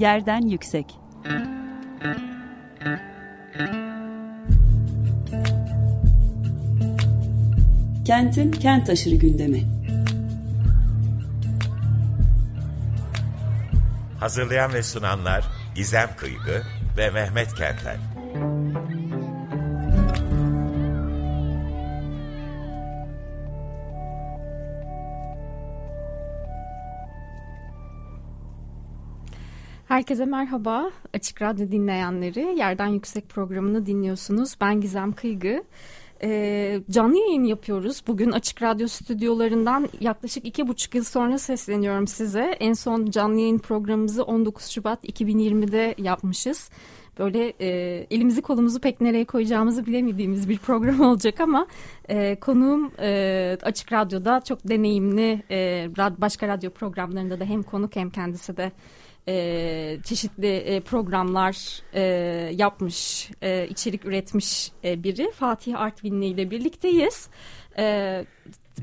Yerden Yüksek Kentin kent aşırı gündemi Hazırlayan ve sunanlar Gizem Kıygı ve Mehmet Kenten. Herkese merhaba. Açık Radyo dinleyenleri Yerden Yüksek programını dinliyorsunuz. Ben Gizem Kıygı. Ee, canlı yayın yapıyoruz. Bugün Açık Radyo stüdyolarından yaklaşık iki buçuk yıl sonra sesleniyorum size. En son canlı yayın programımızı 19 Şubat 2020'de yapmışız. Böyle e, elimizi kolumuzu pek nereye koyacağımızı bilemediğimiz bir program olacak ama e, konuğum e, Açık Radyo'da çok deneyimli e, başka radyo programlarında da hem konuk hem kendisi de e, çeşitli e, programlar e, yapmış, e, içerik üretmiş e, biri. Fatih Artvinli ile birlikteyiz. E,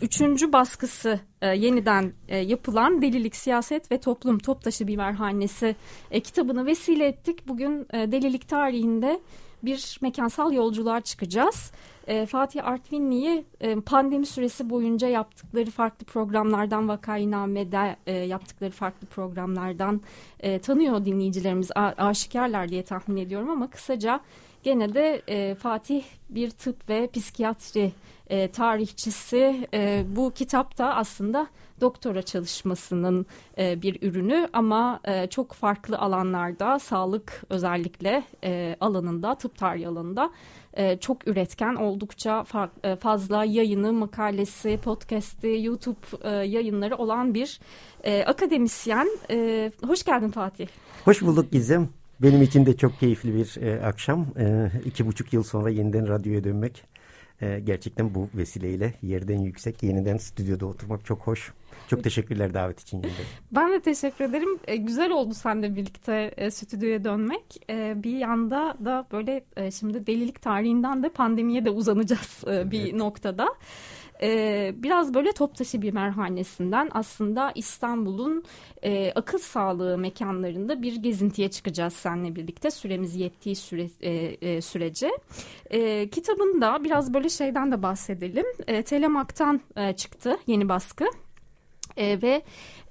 üçüncü baskısı e, yeniden e, yapılan Delilik, Siyaset ve Toplum Toptaşı Biberhanesi e, kitabını vesile ettik. Bugün e, delilik tarihinde bir mekansal yolculuğa çıkacağız. E, Fatih Artvinli'yi e, pandemi süresi boyunca yaptıkları farklı programlardan Vakainame'de e, yaptıkları farklı programlardan e, tanıyor dinleyicilerimiz a, aşikarlar diye tahmin ediyorum ama kısaca gene de e, Fatih bir tıp ve psikiyatri e, tarihçisi e, bu kitapta aslında doktora çalışmasının e, bir ürünü ama e, çok farklı alanlarda sağlık özellikle e, alanında tıp tarihi alanında e, çok üretken oldukça fa e, fazla yayını makalesi podcast'i YouTube e, yayınları olan bir e, akademisyen. E, hoş geldin Fatih. Hoş bulduk Gizem. Benim için de çok keyifli bir e, akşam. E, iki buçuk yıl sonra yeniden radyoya dönmek. E, gerçekten bu vesileyle yerden yüksek yeniden stüdyoda oturmak çok hoş. Çok teşekkürler davet için. Ben de teşekkür ederim. E, güzel oldu seninle birlikte e, stüdyoya dönmek. E, bir yanda da böyle e, şimdi delilik tarihinden de pandemiye de uzanacağız e, bir evet. noktada e, biraz böyle Toptaşı bir merhanesinden aslında İstanbul'un e, akıl sağlığı mekanlarında bir gezintiye çıkacağız seninle birlikte süremiz yettiği süre, e, e, sürece. E, kitabında biraz böyle şeyden de bahsedelim. E, Telemak'tan e, çıktı yeni baskı. E, ve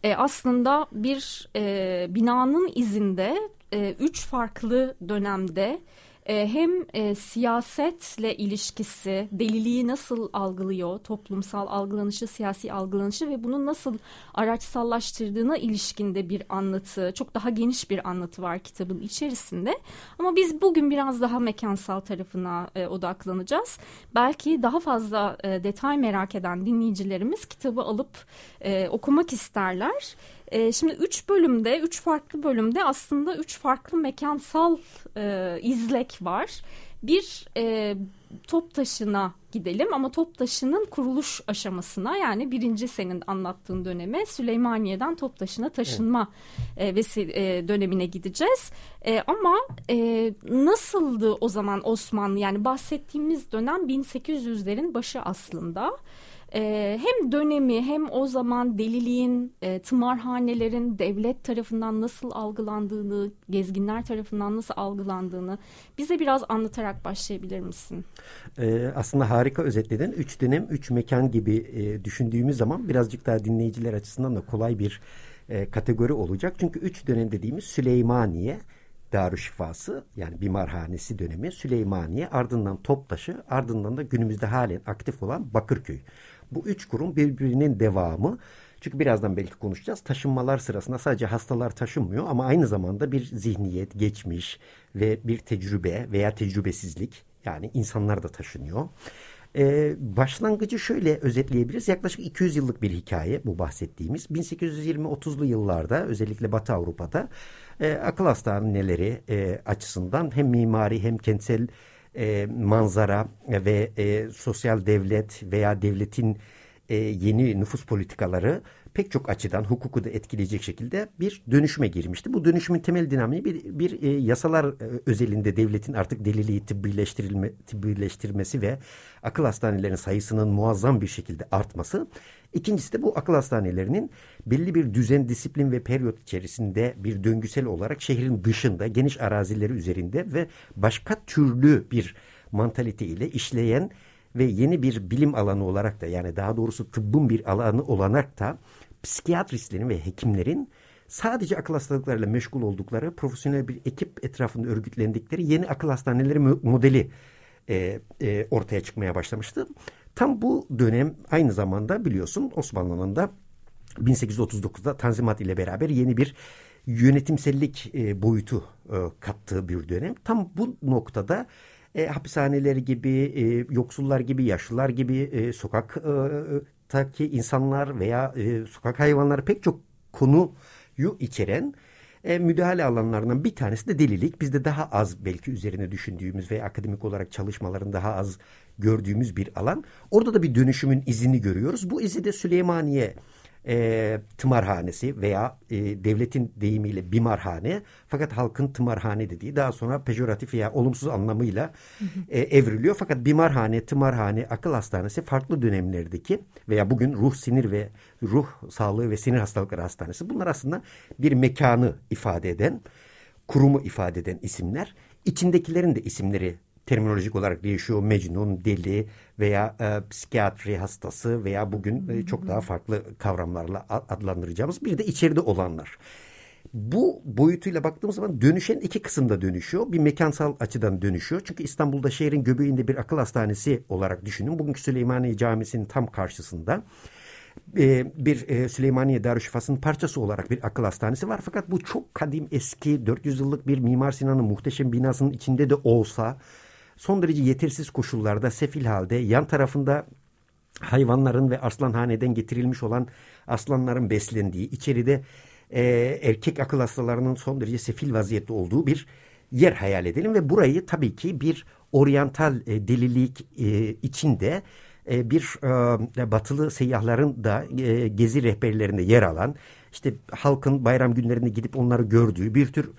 e, aslında bir e, binanın izinde e, üç farklı dönemde e, hem e, siyasetle ilişkisi, deliliği nasıl algılıyor, toplumsal algılanışı, siyasi algılanışı ve bunu nasıl araçsallaştırdığına ilişkinde bir anlatı, çok daha geniş bir anlatı var kitabın içerisinde. Ama biz bugün biraz daha mekansal tarafına e, odaklanacağız. Belki daha fazla e, detay merak eden dinleyicilerimiz kitabı alıp okumak isterler. E, şimdi üç bölümde, üç farklı bölümde aslında üç farklı mekansal e, izlek var. Bir e, top gidelim ama top taşının kuruluş aşamasına yani birinci senin anlattığın döneme Süleymaniye'den top taşına taşınma evet. e, e, dönemine gideceğiz. E, ama e, nasıldı o zaman Osmanlı yani bahsettiğimiz dönem 1800'lerin başı aslında e, hem dönemi hem o zaman deliliğin, e, tımarhanelerin devlet tarafından nasıl algılandığını, gezginler tarafından nasıl algılandığını bize biraz anlatarak başlayabilir misin? E, aslında harika özetledin. Üç dönem, üç mekan gibi e, düşündüğümüz zaman birazcık daha dinleyiciler açısından da kolay bir e, kategori olacak. Çünkü üç dönem dediğimiz Süleymaniye, Darüşşifası yani bimarhanesi dönemi Süleymaniye ardından Toptaşı ardından da günümüzde halen aktif olan Bakırköy. Bu üç kurum birbirinin devamı. Çünkü birazdan belki konuşacağız. Taşınmalar sırasında sadece hastalar taşınmıyor ama aynı zamanda bir zihniyet, geçmiş ve bir tecrübe veya tecrübesizlik yani insanlar da taşınıyor. Ee, başlangıcı şöyle özetleyebiliriz. Yaklaşık 200 yıllık bir hikaye bu bahsettiğimiz. 1820-30'lu yıllarda özellikle Batı Avrupa'da e, akıl hastaneleri e, açısından hem mimari hem kentsel e, manzara ve e, sosyal devlet veya devletin e, yeni nüfus politikaları pek çok açıdan hukuku da etkileyecek şekilde bir dönüşüme girmişti. Bu dönüşümün temel dinamiği bir, bir e, yasalar e, özelinde devletin artık deliliği tıbbileştirilme, tıbbileştirmesi ve akıl hastanelerinin sayısının muazzam bir şekilde artması. İkincisi de bu akıl hastanelerinin belli bir düzen, disiplin ve periyot içerisinde bir döngüsel olarak şehrin dışında, geniş arazileri üzerinde ve başka türlü bir mantalite ile işleyen ve yeni bir bilim alanı olarak da yani daha doğrusu tıbbın bir alanı olarak da psikiyatristlerin ve hekimlerin sadece akıl hastalıklarıyla meşgul oldukları profesyonel bir ekip etrafında örgütlendikleri yeni akıl hastaneleri modeli e, e, ortaya çıkmaya başlamıştı. Tam bu dönem aynı zamanda biliyorsun Osmanlı'nın da 1839'da Tanzimat ile beraber yeni bir yönetimsellik e, boyutu e, kattığı bir dönem. Tam bu noktada e, hapishaneleri gibi, e, yoksullar gibi, yaşlılar gibi, e, sokaktaki insanlar veya e, sokak hayvanları pek çok konuyu içeren e, müdahale alanlarından bir tanesi de delilik. Bizde daha az belki üzerine düşündüğümüz ve akademik olarak çalışmaların daha az gördüğümüz bir alan. Orada da bir dönüşümün izini görüyoruz. Bu izi de Süleymaniye e, tımarhanesi veya e, devletin deyimiyle bimarhane fakat halkın tımarhane dediği daha sonra pejoratif veya olumsuz anlamıyla e, evriliyor. Fakat bimarhane, tımarhane, akıl hastanesi farklı dönemlerdeki veya bugün ruh, sinir ve ruh sağlığı ve sinir hastalıkları hastanesi bunlar aslında bir mekanı ifade eden, kurumu ifade eden isimler. İçindekilerin de isimleri terminolojik olarak değişiyor. Mecnun, deli veya e, psikiyatri hastası veya bugün e, çok daha farklı kavramlarla adlandıracağımız bir de içeride olanlar. Bu boyutuyla baktığımız zaman dönüşen iki kısımda dönüşüyor. Bir mekansal açıdan dönüşüyor. Çünkü İstanbul'da şehrin göbeğinde bir akıl hastanesi olarak düşünün. Bugünkü Süleymaniye Camisi'nin tam karşısında e, bir e, Süleymaniye Darüşşifası'nın parçası olarak bir akıl hastanesi var. Fakat bu çok kadim eski 400 yıllık bir Mimar Sinan'ın muhteşem binasının içinde de olsa son derece yetersiz koşullarda sefil halde yan tarafında hayvanların ve aslanhaneden getirilmiş olan aslanların beslendiği içeride e, erkek akıl hastalarının son derece sefil vaziyette olduğu bir yer hayal edelim ve burayı tabii ki bir oryantal e, delilik e, içinde e, bir e, batılı seyyahların da e, gezi rehberlerinde yer alan işte halkın bayram günlerinde gidip onları gördüğü bir tür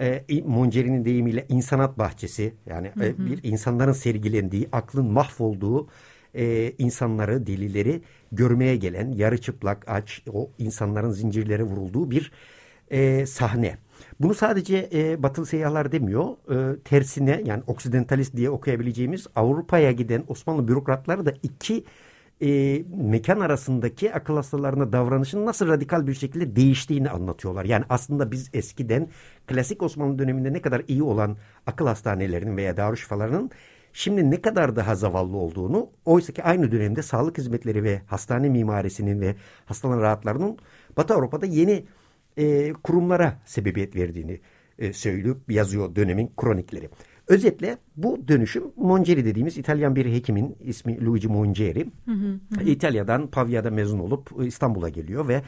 e, Monceri'nin deyimiyle insanat bahçesi yani hı e, hı. bir insanların sergilendiği, aklın mahvolduğu e, insanları, delileri görmeye gelen yarı çıplak, aç, o insanların zincirlere vurulduğu bir e, sahne. Bunu sadece e, batılı seyyahlar demiyor. E, tersine yani oksidentalist diye okuyabileceğimiz Avrupa'ya giden Osmanlı bürokratları da iki e, mekan arasındaki akıl hastalarına davranışın nasıl radikal bir şekilde değiştiğini anlatıyorlar. Yani aslında biz eskiden klasik Osmanlı döneminde ne kadar iyi olan akıl hastanelerinin veya darüşşafalarının şimdi ne kadar daha zavallı olduğunu oysa ki aynı dönemde sağlık hizmetleri ve hastane mimarisinin ve hastaların rahatlarının Batı Avrupa'da yeni e, kurumlara sebebiyet verdiğini e, söylüyor, yazıyor dönemin kronikleri. Özetle bu dönüşüm Mongeri dediğimiz İtalyan bir hekimin ismi Luigi Mongeri. Hı hı hı. İtalya'dan Pavya'da mezun olup İstanbul'a geliyor ve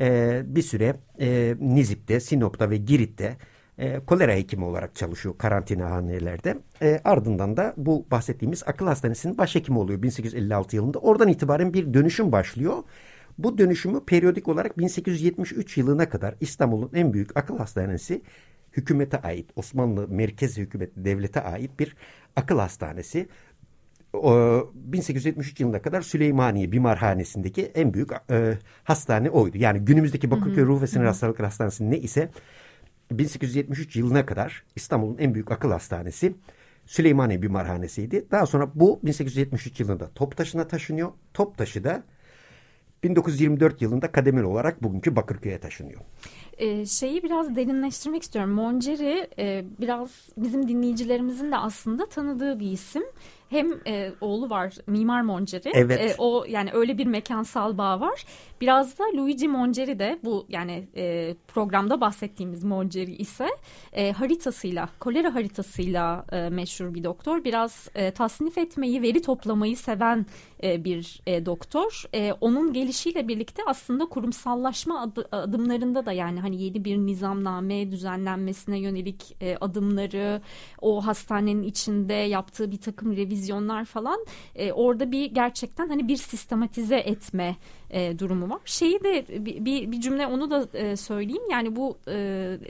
e, bir süre e, Nizip'te, Sinop'ta ve Girit'te e, kolera hekimi olarak çalışıyor karantinahanelerde. E, ardından da bu bahsettiğimiz akıl hastanesinin başhekimi oluyor 1856 yılında. Oradan itibaren bir dönüşüm başlıyor. Bu dönüşümü periyodik olarak 1873 yılına kadar İstanbul'un en büyük akıl hastanesi hükümete ait Osmanlı merkez hükümet devlete ait bir akıl hastanesi. 1873 yılına kadar Süleymaniye Bimarhanesi'ndeki en büyük e, hastane oydu. Yani günümüzdeki Bakırköy Ruh ve Sinir Hastalıkları Hastanesi ne ise 1873 yılına kadar İstanbul'un en büyük akıl hastanesi Süleymaniye Bimarhanesi'ydi. Daha sonra bu 1873 yılında Toptaşı'na taşınıyor. Toptaşı da 1924 yılında kademeli olarak bugünkü Bakırköy'e taşınıyor. Ee, şeyi biraz derinleştirmek istiyorum. Monceri e, biraz bizim dinleyicilerimizin de aslında tanıdığı bir isim hem e, oğlu var Mimar Monceri. Evet. E, o yani öyle bir mekansal bağ var. Biraz da Luigi Monceri de bu yani e, programda bahsettiğimiz Monceri ise e, haritasıyla, kolera haritasıyla e, meşhur bir doktor. Biraz e, tasnif etmeyi, veri toplamayı seven e, bir e, doktor. E, onun gelişiyle birlikte aslında kurumsallaşma adı, adımlarında da yani hani yeni bir nizamname düzenlenmesine yönelik e, adımları, o hastanenin içinde yaptığı bir takım revizyon vizyonlar falan e, orada bir gerçekten hani bir sistematize etme e, durumu var. Şeyi de bir, bir, bir cümle onu da e, söyleyeyim yani bu e,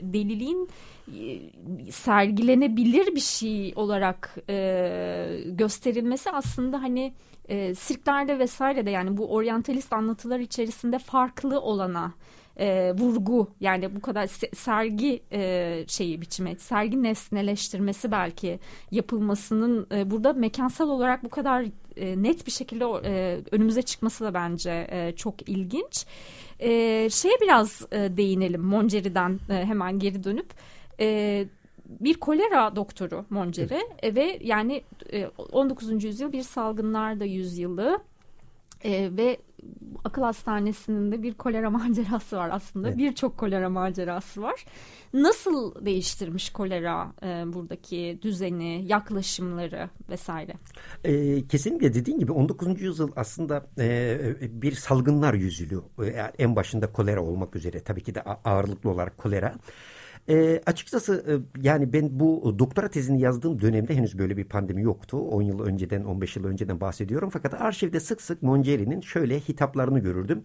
deliliğin e, sergilenebilir bir şey olarak e, gösterilmesi aslında hani e, sirklerde vesaire de yani bu oryantalist anlatılar içerisinde farklı olana e, vurgu yani bu kadar sergi e, şeyi biçimi sergi nesneleştirmesi belki yapılmasının e, burada mekansal olarak bu kadar e, net bir şekilde e, önümüze çıkması da bence e, çok ilginç. E, şeye biraz e, değinelim Monceri'den e, hemen geri dönüp. E, bir kolera doktoru Monceri evet. ve yani 19. yüzyıl bir salgınlar da yüzyılı e, ve akıl hastanesinin de bir kolera macerası var aslında. Evet. Birçok kolera macerası var. Nasıl değiştirmiş kolera e, buradaki düzeni, yaklaşımları vesaire? E, kesinlikle dediğin gibi 19. yüzyıl aslında e, bir salgınlar yüzyılı. Yani en başında kolera olmak üzere tabii ki de ağırlıklı olarak kolera. E, açıkçası e, yani ben bu doktora tezini yazdığım dönemde henüz böyle bir pandemi yoktu. 10 yıl önceden 15 yıl önceden bahsediyorum. Fakat arşivde sık sık Mongeri'nin şöyle hitaplarını görürdüm.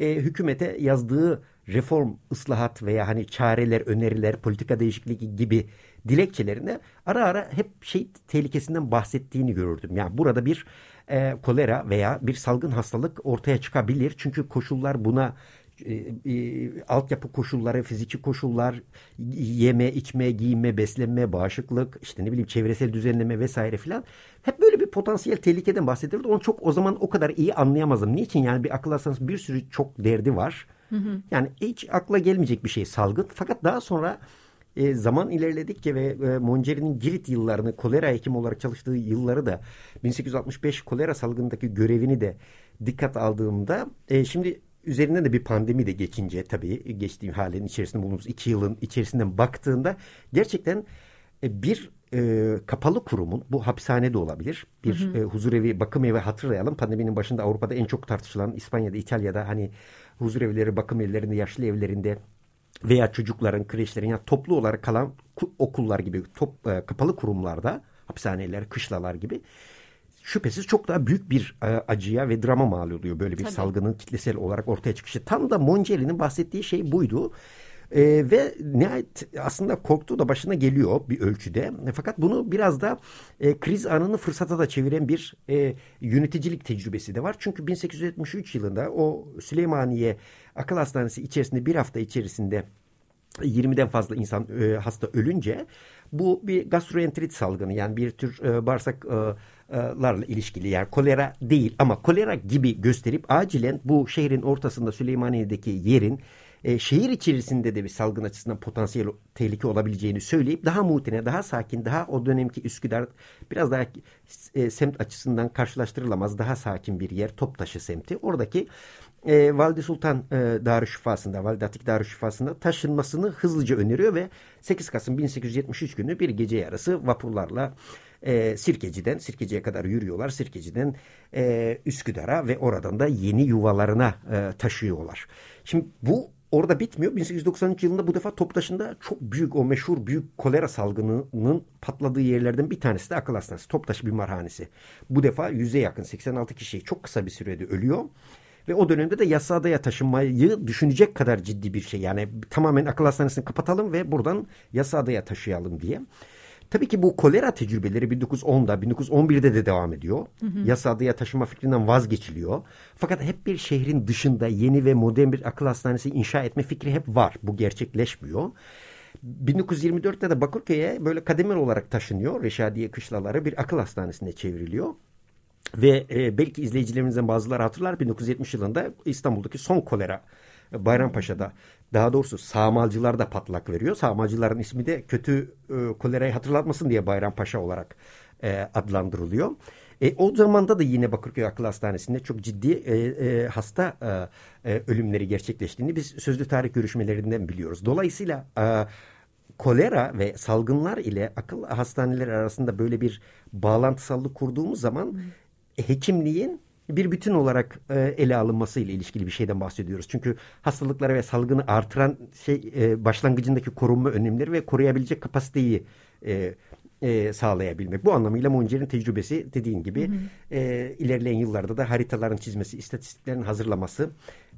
E, hükümete yazdığı reform, ıslahat veya hani çareler, öneriler, politika değişikliği gibi dilekçelerinde ara ara hep şey tehlikesinden bahsettiğini görürdüm. Yani burada bir e, kolera veya bir salgın hastalık ortaya çıkabilir. Çünkü koşullar buna e, e, altyapı koşulları, fiziki koşullar, yeme, içme, giyinme, beslenme, bağışıklık, işte ne bileyim çevresel düzenleme vesaire filan. Hep böyle bir potansiyel tehlikeden bahsedilirdi. Onu çok o zaman o kadar iyi anlayamazdım. Niçin? Yani bir akıl hastanesi bir sürü çok derdi var. Hı hı. Yani hiç akla gelmeyecek bir şey salgın. Fakat daha sonra e, zaman ilerledikçe ve e, Monceri'nin Girit yıllarını kolera hekim olarak çalıştığı yılları da 1865 kolera salgınındaki görevini de dikkat aldığımda e, şimdi üzerinden de bir pandemi de geçince tabii geçtiğim halin içerisinde bulunduğumuz iki yılın içerisinden baktığında gerçekten e, bir e, kapalı kurumun bu hapishane de olabilir. Bir hı hı. E, huzurevi bakım evi hatırlayalım. Pandeminin başında Avrupa'da en çok tartışılan İspanya'da İtalya'da hani huzurevleri bakım evlerinde yaşlı evlerinde veya çocukların kreşlerin yani toplu olarak kalan okullar gibi top, e, kapalı kurumlarda hapishaneler, kışlalar gibi şüphesiz çok daha büyük bir e, acıya ve drama mal oluyor böyle bir Tabii. salgının kitlesel olarak ortaya çıkışı. Tam da Monceli'nin bahsettiği şey buydu. E, ve nihayet aslında korktuğu da başına geliyor bir ölçüde. Fakat bunu biraz da e, kriz anını fırsata da çeviren bir e, yöneticilik tecrübesi de var. Çünkü 1873 yılında o Süleymaniye Akıl Hastanesi içerisinde bir hafta içerisinde 20'den fazla insan e, hasta ölünce bu bir gastroenterit salgını yani bir tür e, bağırsak e, larla ilişkili yani kolera değil ama kolera gibi gösterip acilen bu şehrin ortasında Süleymaniye'deki yerin e, şehir içerisinde de bir salgın açısından potansiyel tehlike olabileceğini söyleyip daha mutine, daha sakin, daha o dönemki Üsküdar biraz daha e, semt açısından karşılaştırılamaz daha sakin bir yer Toptaşı semti. Oradaki e, Valide Sultan e, Darüşşifası'nda, Valide Atik Darüşşifası'nda taşınmasını hızlıca öneriyor ve 8 Kasım 1873 günü bir gece yarısı vapurlarla e, Sirkeci'den, Sirkeci'ye kadar yürüyorlar. Sirkeci'den e, Üsküdar'a ve oradan da yeni yuvalarına e, taşıyorlar. Şimdi bu orada bitmiyor. 1893 yılında bu defa Toptaş'ında çok büyük o meşhur büyük kolera salgınının patladığı yerlerden bir tanesi de akıl hastanesi. Toptaş Bimarhanesi. Bu defa yüze yakın 86 kişi çok kısa bir sürede ölüyor. Ve o dönemde de Yasada'ya taşınmayı düşünecek kadar ciddi bir şey. Yani tamamen akıl hastanesini kapatalım ve buradan Yasada'ya taşıyalım diye. Tabii ki bu kolera tecrübeleri 1910'da, 1911'de de devam ediyor. Hı hı. Yasada'ya taşıma fikrinden vazgeçiliyor. Fakat hep bir şehrin dışında yeni ve modern bir akıl hastanesi inşa etme fikri hep var. Bu gerçekleşmiyor. 1924'te de Bakırköy'e böyle kademeli olarak taşınıyor. Reşadiye kışlaları bir akıl hastanesine çevriliyor. Ve e, belki izleyicilerimizden bazıları hatırlar 1970 yılında İstanbul'daki son kolera Bayrampaşa'da daha doğrusu sağmalcılar da patlak veriyor. Sağmalcıların ismi de kötü e, kolerayı hatırlatmasın diye Bayrampaşa olarak e, adlandırılıyor. E, o zamanda da yine Bakırköy Akıl Hastanesi'nde çok ciddi e, e, hasta e, e, ölümleri gerçekleştiğini biz sözlü tarih görüşmelerinden biliyoruz. Dolayısıyla e, kolera ve salgınlar ile akıl hastaneleri arasında böyle bir bağlantısallık kurduğumuz zaman hmm. Hekimliğin bir bütün olarak e, ele alınması ile ilişkili bir şeyden bahsediyoruz. Çünkü hastalıklara ve salgını artıran şey e, başlangıcındaki korunma önlemleri ve koruyabilecek kapasiteyi e, e, sağlayabilmek. Bu anlamıyla Moncer'in tecrübesi dediğin gibi hı hı. E, ilerleyen yıllarda da haritaların çizmesi, istatistiklerin hazırlaması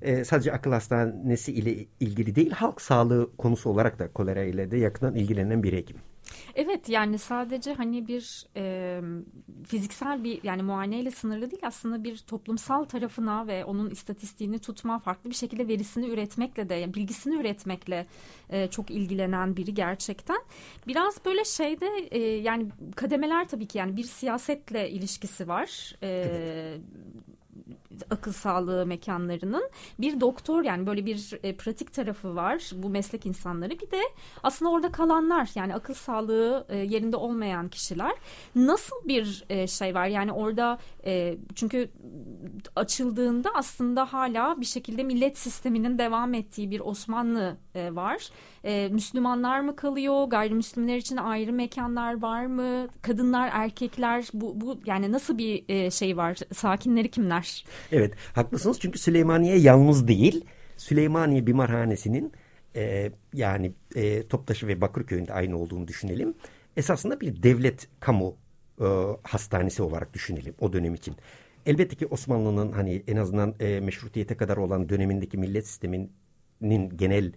e, sadece akıl hastanesi ile ilgili değil halk sağlığı konusu olarak da kolera ile de yakından ilgilenen bir hekim. Evet yani sadece hani bir e, fiziksel bir yani muayeneyle sınırlı değil aslında bir toplumsal tarafına ve onun istatistiğini tutma farklı bir şekilde verisini üretmekle de yani bilgisini üretmekle e, çok ilgilenen biri gerçekten. Biraz böyle şeyde e, yani kademeler tabii ki yani bir siyasetle ilişkisi var. E, evet akıl sağlığı mekanlarının bir doktor yani böyle bir e, pratik tarafı var bu meslek insanları. Bir de aslında orada kalanlar yani akıl sağlığı e, yerinde olmayan kişiler. Nasıl bir e, şey var? Yani orada e, çünkü açıldığında aslında hala bir şekilde millet sisteminin devam ettiği bir Osmanlı e, var e, Müslümanlar mı kalıyor gayrimüslimler için ayrı mekanlar var mı kadınlar erkekler bu, bu yani nasıl bir e, şey var sakinleri kimler? Evet haklısınız çünkü Süleymaniye yalnız değil. Süleymaniye Bimarhanesi'nin e, yani e, Toptaşı ve Bakırköy'ünde aynı olduğunu düşünelim. Esasında bir devlet kamu e, hastanesi olarak düşünelim o dönem için. Elbette ki Osmanlı'nın hani en azından e, meşrutiyete kadar olan dönemindeki millet sisteminin genel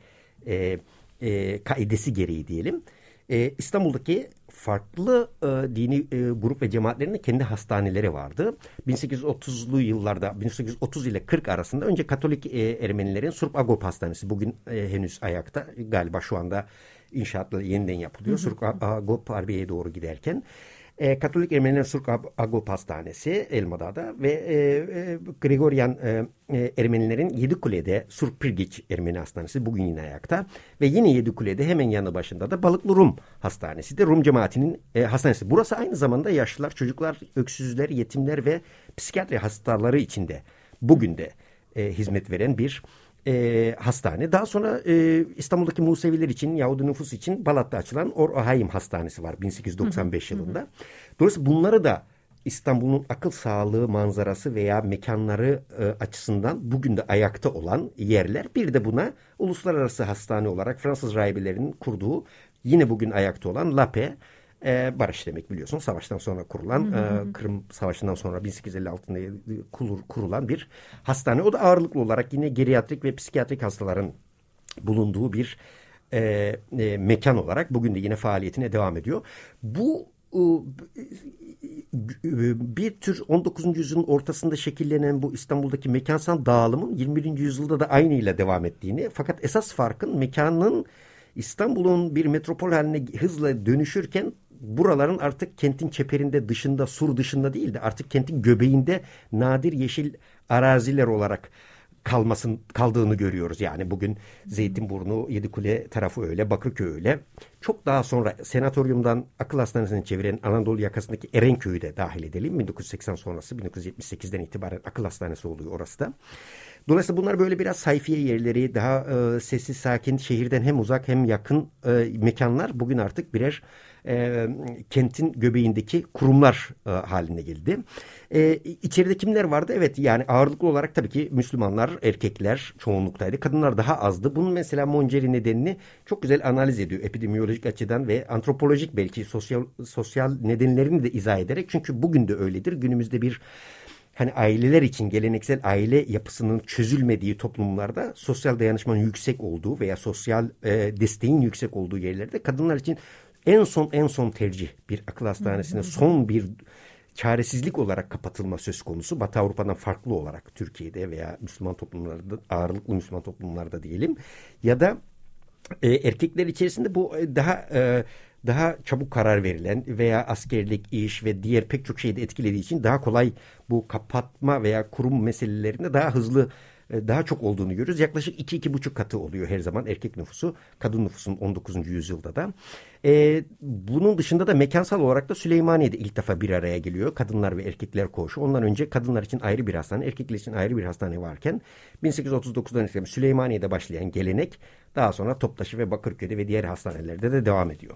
e, e, kaidesi gereği diyelim e, İstanbul'daki farklı e, dini e, grup ve cemaatlerinin kendi hastaneleri vardı. 1830'lu yıllarda 1830 ile 40 arasında önce Katolik e, Ermenilerin Surp Agop Hastanesi bugün e, henüz ayakta galiba şu anda inşaatla yeniden yapılıyor. Surp Agop Harbiye'ye doğru giderken e, Katolik Ermenilerin Surk Agop Hastanesi Elmadağ'da ve e, e, Gregorian e, e, Ermenilerin Yedikule'de Surk Pirgiç Ermeni Hastanesi bugün yine ayakta ve yine Yedikule'de hemen yanı başında da Balıklı Rum Hastanesi de Rum cemaatinin e, hastanesi. Burası aynı zamanda yaşlılar, çocuklar, öksüzler, yetimler ve psikiyatri hastaları içinde bugün de e, hizmet veren bir e, hastane. Daha sonra e, İstanbul'daki Museviler için Yahudi nüfus için Balat'ta açılan Or Ahayim Hastanesi var 1895 hı hı. yılında. Dolayısıyla bunları da İstanbul'un akıl sağlığı manzarası veya mekanları e, açısından bugün de ayakta olan yerler. Bir de buna uluslararası hastane olarak Fransız rahibelerinin kurduğu yine bugün ayakta olan LAPE e, barış demek biliyorsun. Savaştan sonra kurulan, hı hı. E, Kırım Savaşı'ndan sonra 1856'da kurur, kurulan bir hastane. O da ağırlıklı olarak yine geriatrik ve psikiyatrik hastaların bulunduğu bir e, e, mekan olarak bugün de yine faaliyetine devam ediyor. Bu e, bir tür 19. yüzyılın ortasında şekillenen bu İstanbul'daki mekansal dağılımın 21. yüzyılda da aynıyla devam ettiğini fakat esas farkın mekanın İstanbul'un bir metropol haline hızla dönüşürken buraların artık kentin çeperinde dışında sur dışında değil de artık kentin göbeğinde nadir yeşil araziler olarak kalmasın kaldığını görüyoruz. Yani bugün Zeytinburnu, Yedikule tarafı öyle, Bakırköy öyle. Çok daha sonra senatoryumdan akıl hastanesini çeviren Anadolu yakasındaki Erenköy'ü de dahil edelim. 1980 sonrası 1978'den itibaren akıl hastanesi oluyor orası da. Dolayısıyla bunlar böyle biraz sayfiye yerleri, daha e, sessiz sakin, şehirden hem uzak hem yakın e, mekanlar bugün artık birer e, kentin göbeğindeki kurumlar e, haline geldi. E, içeride kimler vardı? Evet yani ağırlıklı olarak tabii ki Müslümanlar, erkekler çoğunluktaydı. Kadınlar daha azdı. Bunun mesela Monceri nedenini çok güzel analiz ediyor epidemiyolojik açıdan ve antropolojik belki sosyal sosyal nedenlerini de izah ederek. Çünkü bugün de öyledir. Günümüzde bir hani aileler için geleneksel aile yapısının çözülmediği toplumlarda sosyal dayanışmanın yüksek olduğu veya sosyal e, desteğin yüksek olduğu yerlerde kadınlar için en son en son tercih bir akıl hastanesine son bir çaresizlik olarak kapatılma söz konusu. Batı Avrupa'dan farklı olarak Türkiye'de veya Müslüman toplumlarda ağırlıklı Müslüman toplumlarda diyelim ya da e, erkekler içerisinde bu e, daha e, daha çabuk karar verilen veya askerlik, iş ve diğer pek çok şeyi de etkilediği için daha kolay bu kapatma veya kurum meselelerinde daha hızlı e, daha çok olduğunu görüyoruz. Yaklaşık iki iki buçuk katı oluyor her zaman erkek nüfusu kadın nüfusun 19. yüzyılda da. Ee, bunun dışında da mekansal olarak da Süleymaniye'de ilk defa bir araya geliyor. Kadınlar ve erkekler koğuşu. Ondan önce kadınlar için ayrı bir hastane, erkekler için ayrı bir hastane varken 1839'dan itibaren Süleymaniye'de başlayan gelenek daha sonra Toptaşı ve Bakırköy'de ve diğer hastanelerde de devam ediyor.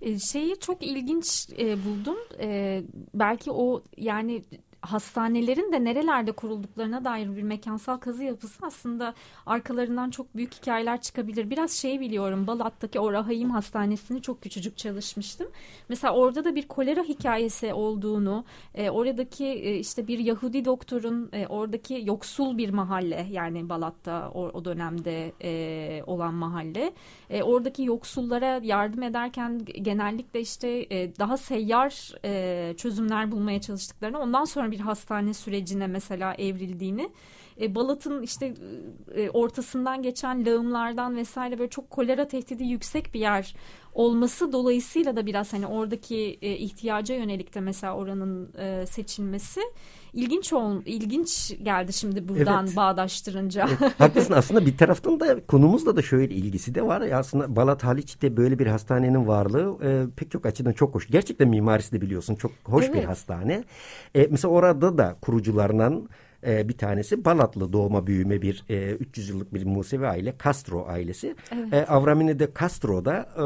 E, şeyi çok ilginç e, buldum. E, belki o yani hastanelerin de nerelerde kurulduklarına dair bir mekansal kazı yapısı aslında arkalarından çok büyük hikayeler çıkabilir. Biraz şey biliyorum Balat'taki o Rahayim Hastanesi'ni çok küçücük çalışmıştım. Mesela orada da bir kolera hikayesi olduğunu, e, oradaki e, işte bir Yahudi doktorun e, oradaki yoksul bir mahalle yani Balat'ta o, o dönemde e, olan mahalle. E, oradaki yoksullara yardım ederken genellikle işte e, daha seyyar e, çözümler bulmaya çalıştıklarını ondan sonra bir hastane sürecine mesela evrildiğini e, Balat'ın işte e, ortasından geçen lağımlardan vesaire böyle çok kolera tehdidi yüksek bir yer olması dolayısıyla da biraz hani oradaki e, ihtiyaca yönelik de mesela oranın e, seçilmesi ilginç ol, ilginç geldi şimdi buradan evet. bağdaştırınca. Evet, haklısın aslında bir taraftan da konumuzla da şöyle ilgisi de var. Aslında Balat Haliç'te böyle bir hastanenin varlığı e, pek çok açıdan çok hoş. Gerçekten mimarisi de biliyorsun çok hoş evet. bir hastane. E, mesela orada da kurucularından e, bir tanesi Balatlı doğma büyüme bir e, 300 yıllık bir Musevi aile Castro ailesi. Evet. E, Avramini de Castro da e,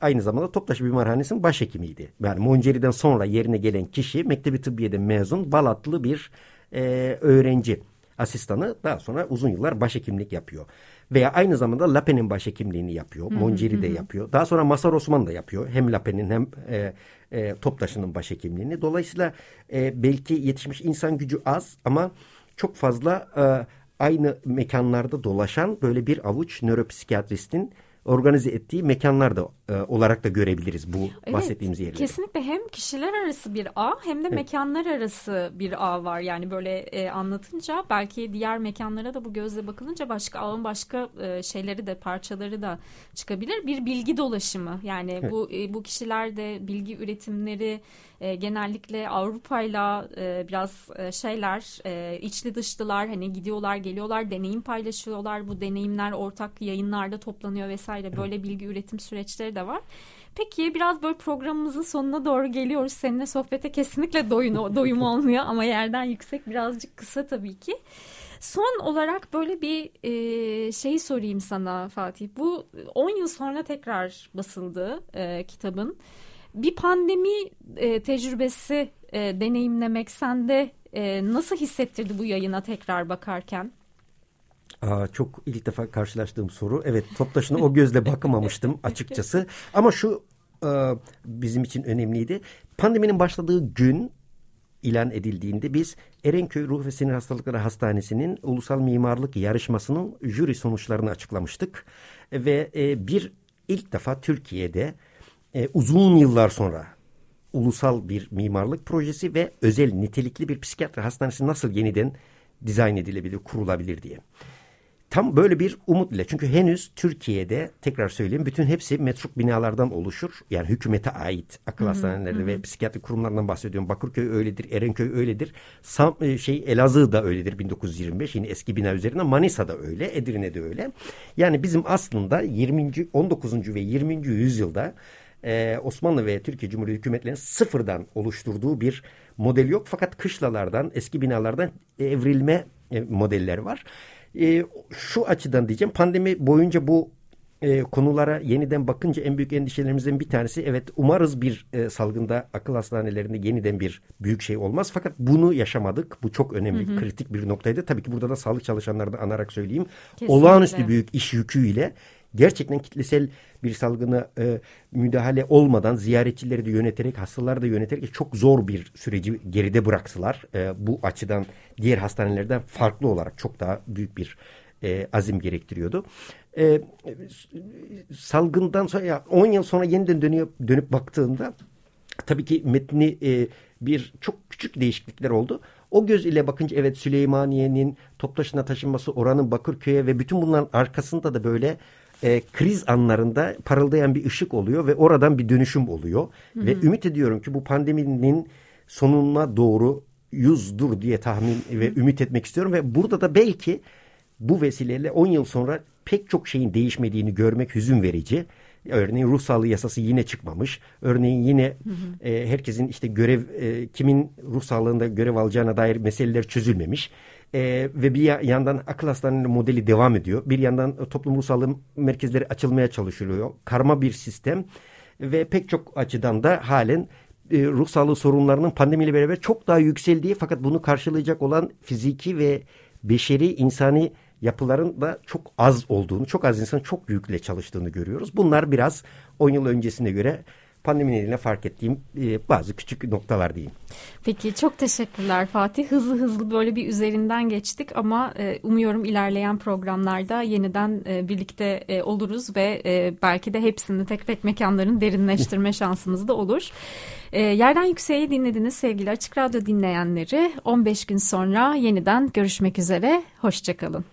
aynı zamanda Toptaş Bimarhanesi'nin başhekimiydi. Yani Monceri'den sonra yerine gelen kişi Mektebi Tıbbiye'den mezun Balatlı bir e, öğrenci asistanı daha sonra uzun yıllar başhekimlik yapıyor. Veya aynı zamanda Lape'nin başhekimliğini yapıyor. Monceri de yapıyor. Daha sonra Masar Osman da yapıyor. Hem Lape'nin hem e, e, Toptaş'ın başhekimliğini. Dolayısıyla e, belki yetişmiş insan gücü az ama çok fazla e, aynı mekanlarda dolaşan böyle bir avuç nöropsikiyatristin organize ettiği mekanlar da e, olarak da görebiliriz bu evet, bahsettiğimiz yerleri. Kesinlikle hem kişiler arası bir ağ hem de evet. mekanlar arası bir ağ var. Yani böyle e, anlatınca belki diğer mekanlara da bu gözle bakılınca başka ağın başka e, şeyleri de parçaları da çıkabilir. Bir bilgi dolaşımı yani evet. bu e, bu kişiler de bilgi üretimleri e, genellikle Avrupa'yla e, biraz e, şeyler e, içli dışlılar hani gidiyorlar geliyorlar deneyim paylaşıyorlar bu deneyimler ortak yayınlarda toplanıyor vesaire böyle bilgi üretim süreçleri de var. Peki biraz böyle programımızın sonuna doğru geliyoruz. Seninle sohbete kesinlikle doyun, doyum olmuyor ama yerden yüksek birazcık kısa tabii ki. Son olarak böyle bir e, şey sorayım sana Fatih. Bu 10 yıl sonra tekrar basıldı e, kitabın bir pandemi e, tecrübesi e, deneyimlemek sende e, nasıl hissettirdi bu yayına tekrar bakarken? Aa, çok ilk defa karşılaştığım soru. Evet Toptaş'ına o gözle bakamamıştım açıkçası. Ama şu e, bizim için önemliydi. Pandeminin başladığı gün ilan edildiğinde biz Erenköy Ruh ve Sinir Hastalıkları Hastanesi'nin ulusal mimarlık yarışmasının jüri sonuçlarını açıklamıştık. Ve e, bir ilk defa Türkiye'de e, uzun yıllar sonra ulusal bir mimarlık projesi ve özel nitelikli bir psikiyatri hastanesi nasıl yeniden dizayn edilebilir, kurulabilir diye. Tam böyle bir umut ile. Çünkü henüz Türkiye'de tekrar söyleyeyim bütün hepsi metruk binalardan oluşur. Yani hükümete ait akıl hastaneleri ve psikiyatri kurumlarından bahsediyorum. Bakırköy öyledir, Erenköy öyledir. Sam, e, şey Elazığ da öyledir 1925 yine eski bina üzerinde. Manisa da öyle, Edirne de öyle. Yani bizim aslında 20. 19. ve 20. yüzyılda e, Osmanlı ve Türkiye Cumhuriyeti hükümetlerinin sıfırdan oluşturduğu bir model yok. Fakat kışlalardan, eski binalardan evrilme e, modeller var. E, şu açıdan diyeceğim pandemi boyunca bu e, konulara yeniden bakınca en büyük endişelerimizden bir tanesi evet umarız bir e, salgında akıl hastanelerinde yeniden bir büyük şey olmaz. Fakat bunu yaşamadık. Bu çok önemli, hı hı. kritik bir noktaydı. Tabii ki burada da sağlık çalışanlarını anarak söyleyeyim. Kesinlikle. Olağanüstü büyük iş yüküyle gerçekten kitlesel bir salgına e, müdahale olmadan ziyaretçileri de yöneterek hastaları da yöneterek çok zor bir süreci geride bıraktılar. E, bu açıdan diğer hastanelerden farklı olarak çok daha büyük bir e, azim gerektiriyordu. E, salgından sonra ya 10 yıl sonra yeniden dönüyor, dönüp baktığında tabii ki metni e, bir çok küçük değişiklikler oldu. O göz ile bakınca evet Süleymaniye'nin Toptaşı'na taşınması, oranın Bakırköy'e ve bütün bunların arkasında da böyle e, kriz anlarında parıldayan bir ışık oluyor ve oradan bir dönüşüm oluyor. Hı hı. Ve ümit ediyorum ki bu pandeminin sonuna doğru yüzdür diye tahmin ve ümit etmek istiyorum. Ve burada da belki bu vesileyle 10 yıl sonra pek çok şeyin değişmediğini görmek hüzün verici. Örneğin ruh sağlığı yasası yine çıkmamış. Örneğin yine hı hı. E, herkesin işte görev e, kimin ruh sağlığında görev alacağına dair meseleler çözülmemiş. E, ve bir yandan akıl hastaneleri modeli devam ediyor. Bir yandan toplum ruh sağlığı merkezleri açılmaya çalışılıyor. Karma bir sistem ve pek çok açıdan da halen e, ruh sağlığı sorunlarının pandemiyle beraber çok daha yükseldiği fakat bunu karşılayacak olan fiziki ve beşeri insani yapıların da çok az olduğunu, çok az insan çok yükle çalıştığını görüyoruz. Bunlar biraz 10 yıl öncesine göre pandemi nedeniyle fark ettiğim e, bazı küçük noktalar diyeyim. Peki çok teşekkürler Fatih. Hızlı hızlı böyle bir üzerinden geçtik ama e, umuyorum ilerleyen programlarda yeniden e, birlikte e, oluruz ve e, belki de hepsini tek tek mekanların derinleştirme şansımız da olur. E, Yerden Yükseğe dinlediniz sevgili Açık Radyo dinleyenleri. 15 gün sonra yeniden görüşmek üzere. Hoşçakalın.